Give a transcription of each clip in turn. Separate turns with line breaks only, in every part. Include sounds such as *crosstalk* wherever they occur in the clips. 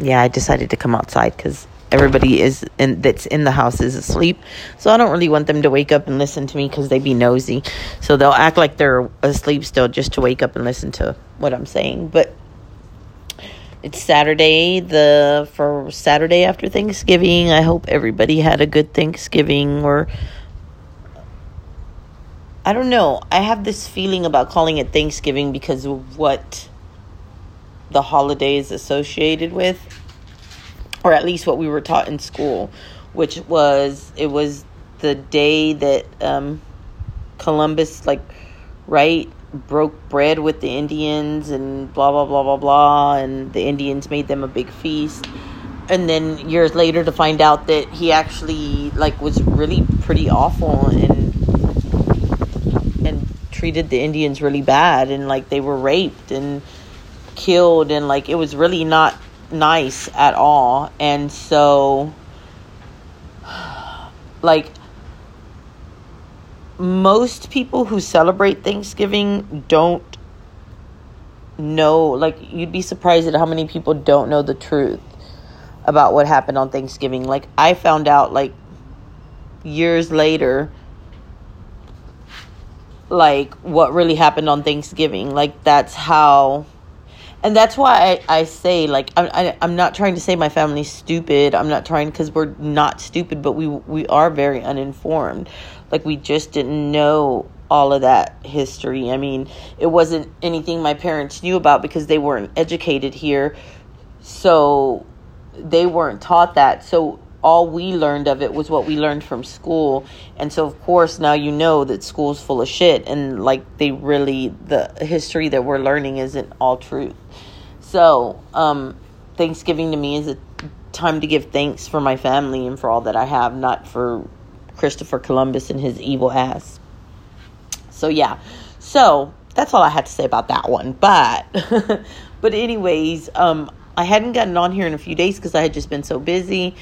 yeah, I decided to come outside because everybody is in that's in the house is asleep. So I don't really want them to wake up and listen to me because they'd be nosy. So they'll act like they're asleep still just to wake up and listen to what I'm saying. But it's Saturday, the for Saturday after Thanksgiving. I hope everybody had a good Thanksgiving or I don't know. I have this feeling about calling it Thanksgiving because of what the holidays associated with or at least what we were taught in school, which was it was the day that um, Columbus like right broke bread with the Indians and blah blah blah blah blah and the Indians made them a big feast. And then years later to find out that he actually like was really pretty awful and and treated the Indians really bad and like they were raped and killed and like it was really not nice at all and so *sighs* like most people who celebrate Thanksgiving don't know like you'd be surprised at how many people don't know the truth about what happened on Thanksgiving. Like I found out like years later like what really happened on Thanksgiving. Like that's how and that's why I, I say like I'm I, I'm not trying to say my family's stupid. I'm not trying because we're not stupid, but we we are very uninformed. Like we just didn't know all of that history. I mean, it wasn't anything my parents knew about because they weren't educated here, so they weren't taught that. So all we learned of it was what we learned from school and so of course now you know that school's full of shit and like they really the history that we're learning isn't all truth so, um, Thanksgiving to me is a time to give thanks for my family and for all that I have, not for Christopher Columbus and his evil ass. So, yeah. So, that's all I had to say about that one. But, *laughs* but anyways, um, I hadn't gotten on here in a few days because I had just been so busy.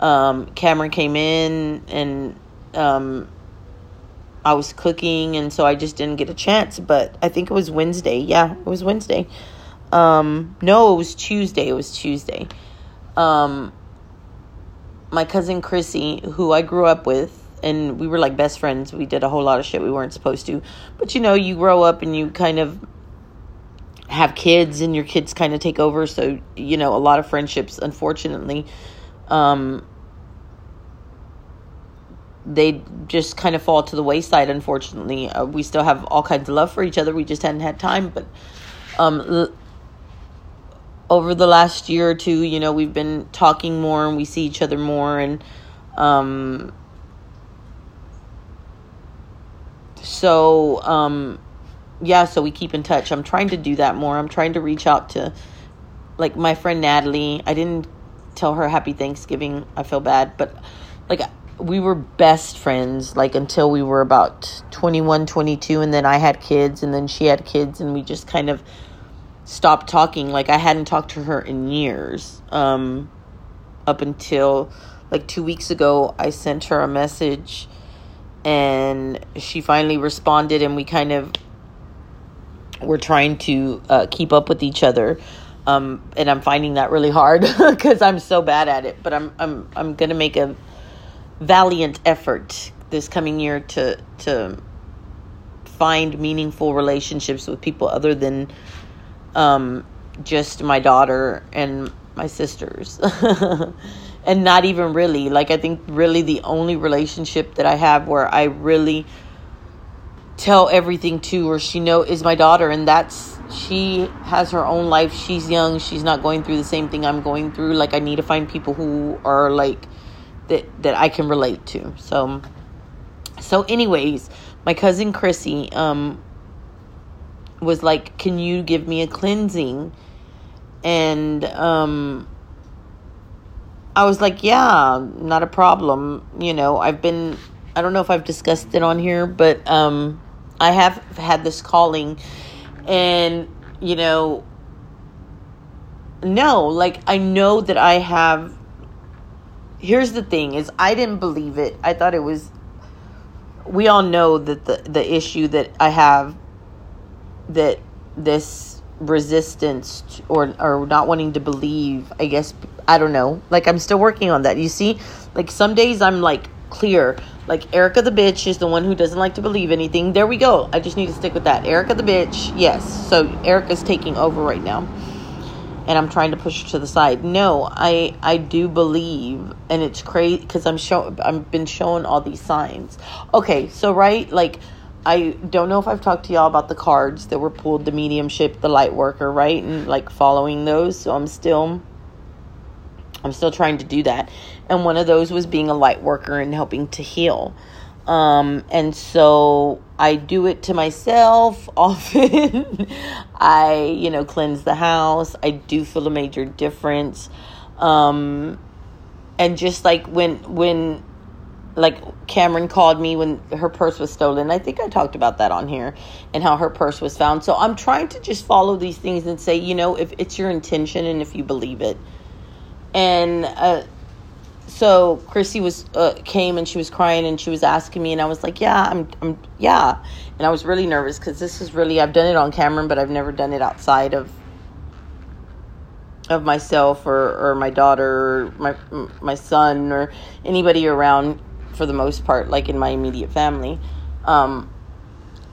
Um, Cameron came in and um, I was cooking, and so I just didn't get a chance. But I think it was Wednesday. Yeah, it was Wednesday. Um, no, it was Tuesday. It was Tuesday. Um, my cousin Chrissy, who I grew up with, and we were like best friends. We did a whole lot of shit we weren't supposed to. But you know, you grow up and you kind of have kids, and your kids kind of take over. So, you know, a lot of friendships, unfortunately, um, they just kind of fall to the wayside, unfortunately. Uh, we still have all kinds of love for each other. We just hadn't had time. But um, over the last year or two, you know, we've been talking more and we see each other more and um so um yeah, so we keep in touch. I'm trying to do that more. I'm trying to reach out to like my friend Natalie. I didn't tell her happy Thanksgiving. I feel bad, but like we were best friends like until we were about 21, 22 and then I had kids and then she had kids and we just kind of stopped talking. Like I hadn't talked to her in years. Um, up until like two weeks ago, I sent her a message, and she finally responded, and we kind of were trying to uh, keep up with each other. Um, and I'm finding that really hard *laughs* because I'm so bad at it. But I'm I'm I'm gonna make a valiant effort this coming year to to find meaningful relationships with people other than um, just my daughter and my sisters. *laughs* and not even really. Like, I think really the only relationship that I have where I really tell everything to or she know is my daughter. And that's she has her own life. She's young. She's not going through the same thing i'm going through. Like i need to find people who are like that that i can relate to. So so anyways my cousin chrissy um was like, Can you give me a cleansing? And um, I was like, Yeah, not a problem. You know, I've been, I don't know if I've discussed it on here, but um, I have had this calling. And, you know, no, like, I know that I have. Here's the thing is I didn't believe it. I thought it was we all know that the the issue that I have that this resistance or or not wanting to believe i guess i don't know. Like i'm still working on that. You see like some days i'm like clear. Like erica the bitch is the one who doesn't like to believe anything. There we go. I just need to stick with that. Erica the bitch yes. So erica's taking over right now. And i'm trying to push her to the side. No i i do believe and it's crazy because i'm show i've been shown all these signs. Okay so right like I don't know if I've talked to y'all about the cards that were pulled, the mediumship, the light worker, right? And like following those. So I'm still I'm still trying to do that. And one of those was being a light worker and helping to heal. Um, and so I do it to myself *laughs* often. I, you know, cleanse the house. I do feel a major difference. Um, and just like when when like Cameron called me when her purse was stolen. I think I talked about that on here and how her purse was found. So I'm trying to just follow these things and say, you know, if it's your intention and if you believe it. And uh, so Chrissy was uh, came and she was crying and she was asking me and I was like, yeah, I'm, I'm yeah. And I was really nervous because this is really I've done it on Cameron, but I've never done it outside of of myself or, or my daughter or my my son or anybody around for the most part, like in my immediate family. Um,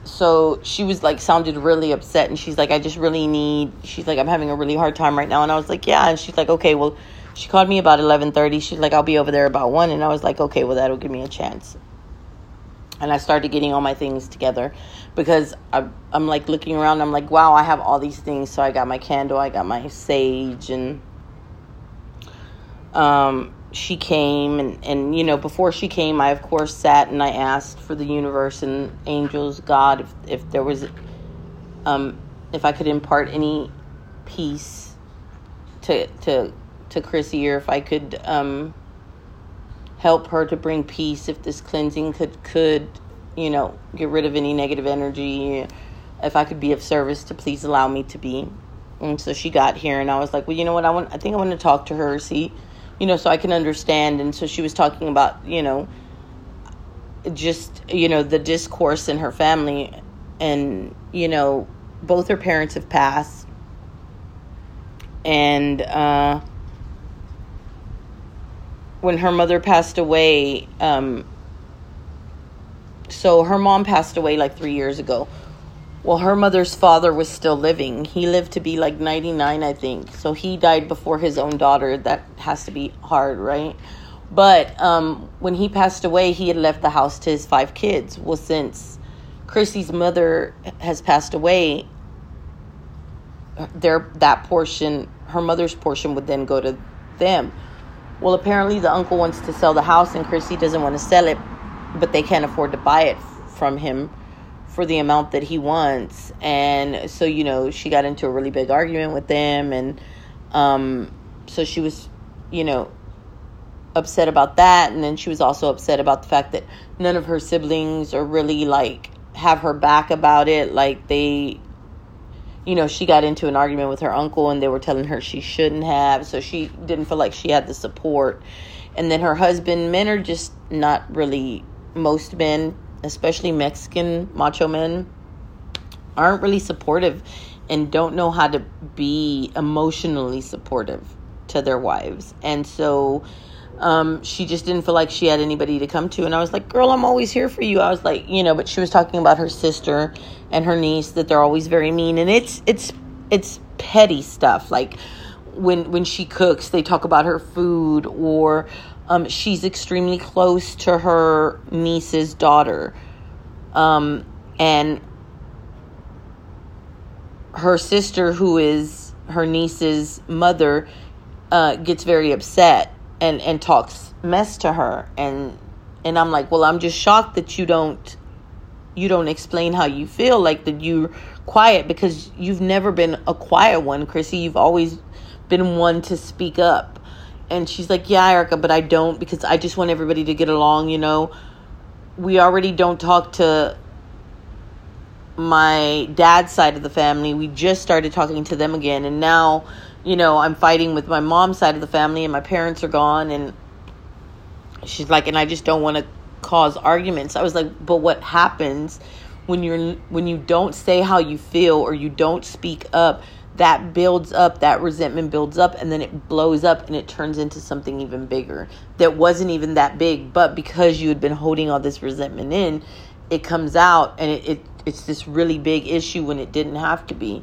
so she was like sounded really upset and she's like i just really need she's like i'm having a really hard time right now. And i was like yeah. And she's like okay well she called me about 11.30 she's like i'll be over there about 1 and i was like okay well that'll give me a chance. And i started getting all my things together because I, i'm like looking around. I'm like wow i have all these things. So i got my candle i got my sage and um she came and, and you know before she came i of course sat and i asked for the universe and angels god if, if there was um if i could impart any peace to to to chrissy or if i could um help her to bring peace if this cleansing could could you know get rid of any negative energy if i could be of service to please allow me to be. And so she got here and i was like well you know what? I want i think i want to talk to her see you know, so I can understand. And so she was talking about, you know, just, you know, the discourse in her family. And, you know, both her parents have passed. And uh, when her mother passed away, um, so her mom passed away like three years ago well, her mother's father was still living. He lived to be like 99, I think. So he died before his own daughter. That has to be hard, right? But um, when he passed away, he had left the house to his five kids. Well, since Chrissy's mother has passed away, their that portion, her mother's portion, would then go to them. Well, apparently the uncle wants to sell the house, and Chrissy doesn't want to sell it, but they can't afford to buy it from him for the amount that he wants. And so, you know, she got into a really big argument with them. And um, so she was, you know, upset about that. And then she was also upset about the fact that none of her siblings are really like have her back about it. Like they, you know, she got into an argument with her uncle and they were telling her she shouldn't have. So she didn't feel like she had the support. And then her husband, men are just not really, most men especially Mexican macho men, aren't really supportive and don't know how to be emotionally supportive to their wives. And so um, she just didn't feel like she had anybody to come to. And I was like, girl, I'm always here for you. I was like, you know, but she was talking about her sister and her niece that they're always very mean. And it's, it's, it's petty stuff. Like when, when she cooks, they talk about her food or, um, she's extremely close to her niece's daughter. Um, and her sister, who is her niece's mother, uh, gets very upset and, and talks mess to her. And, and I'm like, well, I'm just shocked that you don't, you don't explain how you feel like that you're quiet because you've never been a quiet one, Chrissy. You've always been one to speak up and she's like, Yeah, Erica, but I don't because I just want everybody to get along, you know. We already don't talk to my dad's side of the family. We just started talking to them again. And now, you know, I'm fighting with my mom's side of the family and my parents are gone. And she's like, And I just don't want to cause arguments. I was like, But what happens when you're when you don't say how you feel or you don't speak up that builds up that resentment builds up and then it blows up and it turns into something even bigger that wasn't even that big. But because you had been holding all this resentment in it comes out and it, it it's this really big issue when it didn't have to be.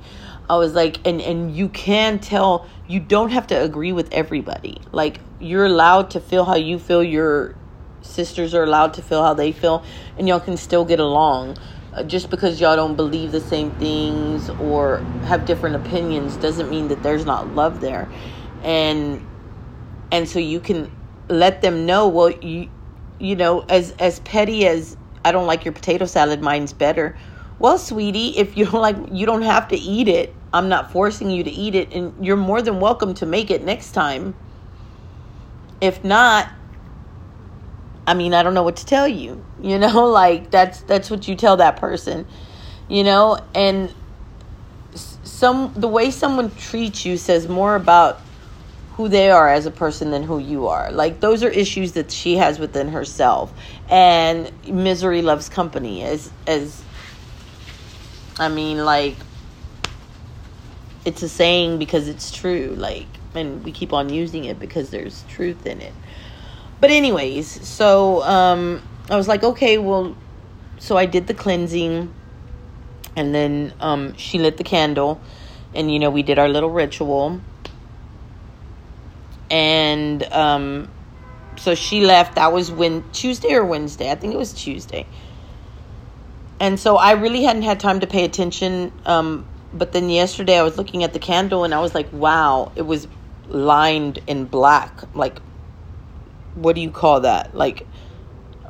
I was like and and you can tell you don't have to agree with everybody. Like you're allowed to feel how you feel. Your sisters are allowed to feel how they feel and y'all can still get along just because y'all don't believe the same things or have different opinions doesn't mean that there's not love there. And and so you can let them know well you you know as as petty as i don't like your potato salad mine's better. Well sweetie if you don't like you don't have to eat it. I'm not forcing you to eat it and you're more than welcome to make it next time. If not I mean, I don't know what to tell you. You know, *laughs* like that's that's what you tell that person. You know, and some the way someone treats you says more about who they are as a person than who you are. Like those are issues that she has within herself. And misery loves company as as I mean like it's a saying because it's true like and we keep on using it because there's truth in it. But anyways, so um, I was like, okay, well, so I did the cleansing, and then um, she lit the candle, and you know we did our little ritual, and um, so she left. That was when Tuesday or Wednesday, I think it was Tuesday. And so I really hadn't had time to pay attention. Um, but then yesterday I was looking at the candle and I was like, wow, it was lined in black, like what do you call that? Like,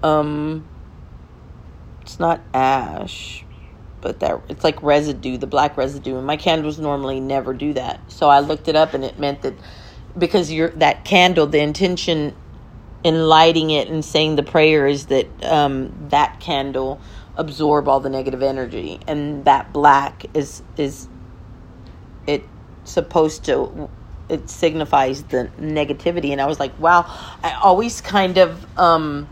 um, it's not ash, but that it's like residue, the black residue. And my candles normally never do that. So I looked it up, and it meant that because you're that candle, the intention in lighting it and saying the prayer is that um, that candle absorb all the negative energy, and that black is is it supposed to it signifies the negativity. And i was like wow i always kind of um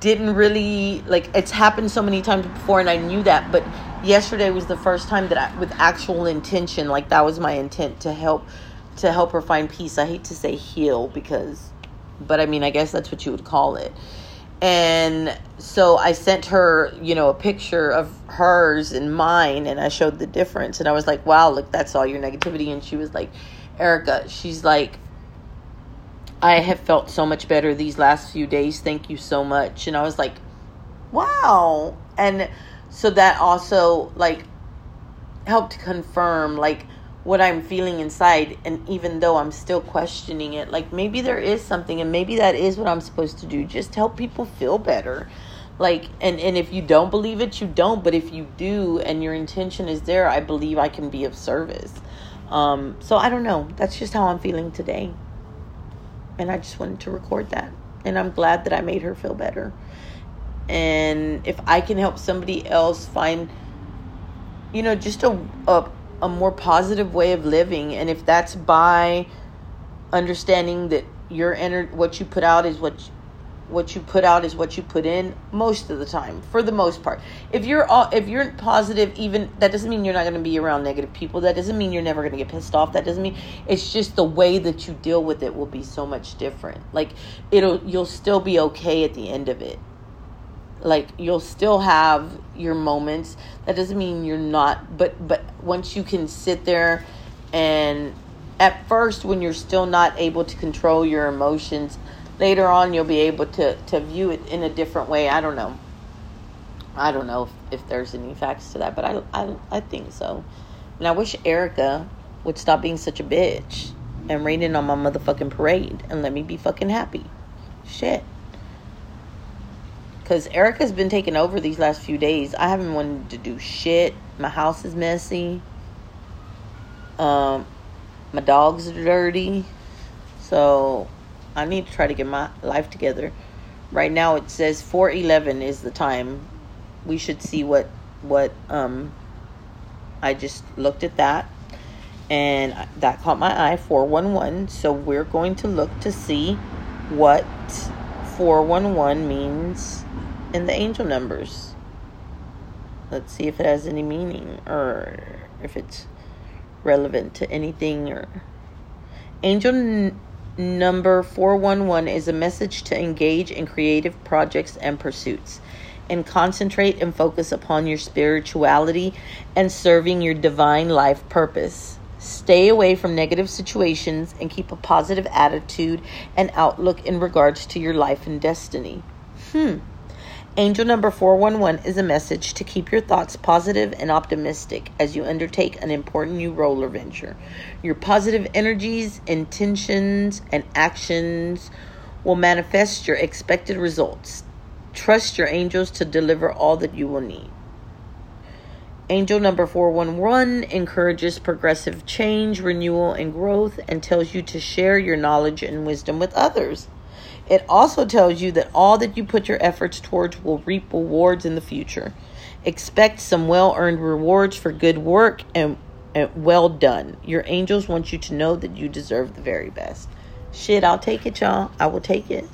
didn't really like it's happened so many times before and i knew that but yesterday was the first time that i with actual intention like that was my intent to help to help her find peace. I hate to say heal because but i mean i guess that's what you would call it and so I sent her, you know, a picture of hers and mine, and I showed the difference. And I was like, wow, look, that's all your negativity. And she was like, Erica, she's like, I have felt so much better these last few days. Thank you so much. And I was like, wow. And so that also, like, helped confirm, like, what I'm feeling inside. And even though I'm still questioning it, like maybe there is something, and maybe that is what I'm supposed to do. Just help people feel better. Like, and, and if you don't believe it, you don't. But if you do and your intention is there, I believe I can be of service. Um, so I don't know. That's just how I'm feeling today. And I just wanted to record that. And I'm glad that I made her feel better. And if I can help somebody else find, you know, just a, a a more positive way of living and if that's by understanding that your inner what you put out is what you, what you put out is what you put in most of the time for the most part. If you're all, if you're positive even that doesn't mean you're not going to be around negative people. That doesn't mean you're never going to get pissed off. That doesn't mean it's just the way that you deal with it will be so much different. Like it'll you'll still be okay at the end of it like you'll still have your moments. That doesn't mean you're not but but once you can sit there and at first when you're still not able to control your emotions later on you'll be able to to view it in a different way. I don't know. I don't know if, if there's any facts to that but I, I i think so. And i wish erica would stop being such a bitch and raining on my motherfucking parade and let me be fucking happy. Shit because Erica's been taking over these last few days. I haven't wanted to do shit. My house is messy. Um, my dogs are dirty. So I need to try to get my life together. Right now it says 411 is the time. We should see what what um I just looked at that and that caught my eye 411 so we're going to look to see what 411 means in the angel numbers. Let's see if it has any meaning or if it's relevant to anything or angel n- number 411 is a message to engage in creative projects and pursuits and concentrate and focus upon your spirituality and serving your divine life purpose. Stay away from negative situations and keep a positive attitude and outlook in regards to your life and destiny. Hmm Angel number 411 is a message to keep your thoughts positive and optimistic as you undertake an important new roller venture. Your positive energies, intentions, and actions will manifest your expected results. Trust your angels to deliver all that you will need. Angel number 411 encourages progressive change, renewal, and growth and tells you to share your knowledge and wisdom with others. It also tells you that all that you put your efforts towards will reap rewards in the future. Expect some well earned rewards for good work and, and, well done. Your angels want you to know that you deserve the very best. Shit, I'll take it, y'all. I will take it.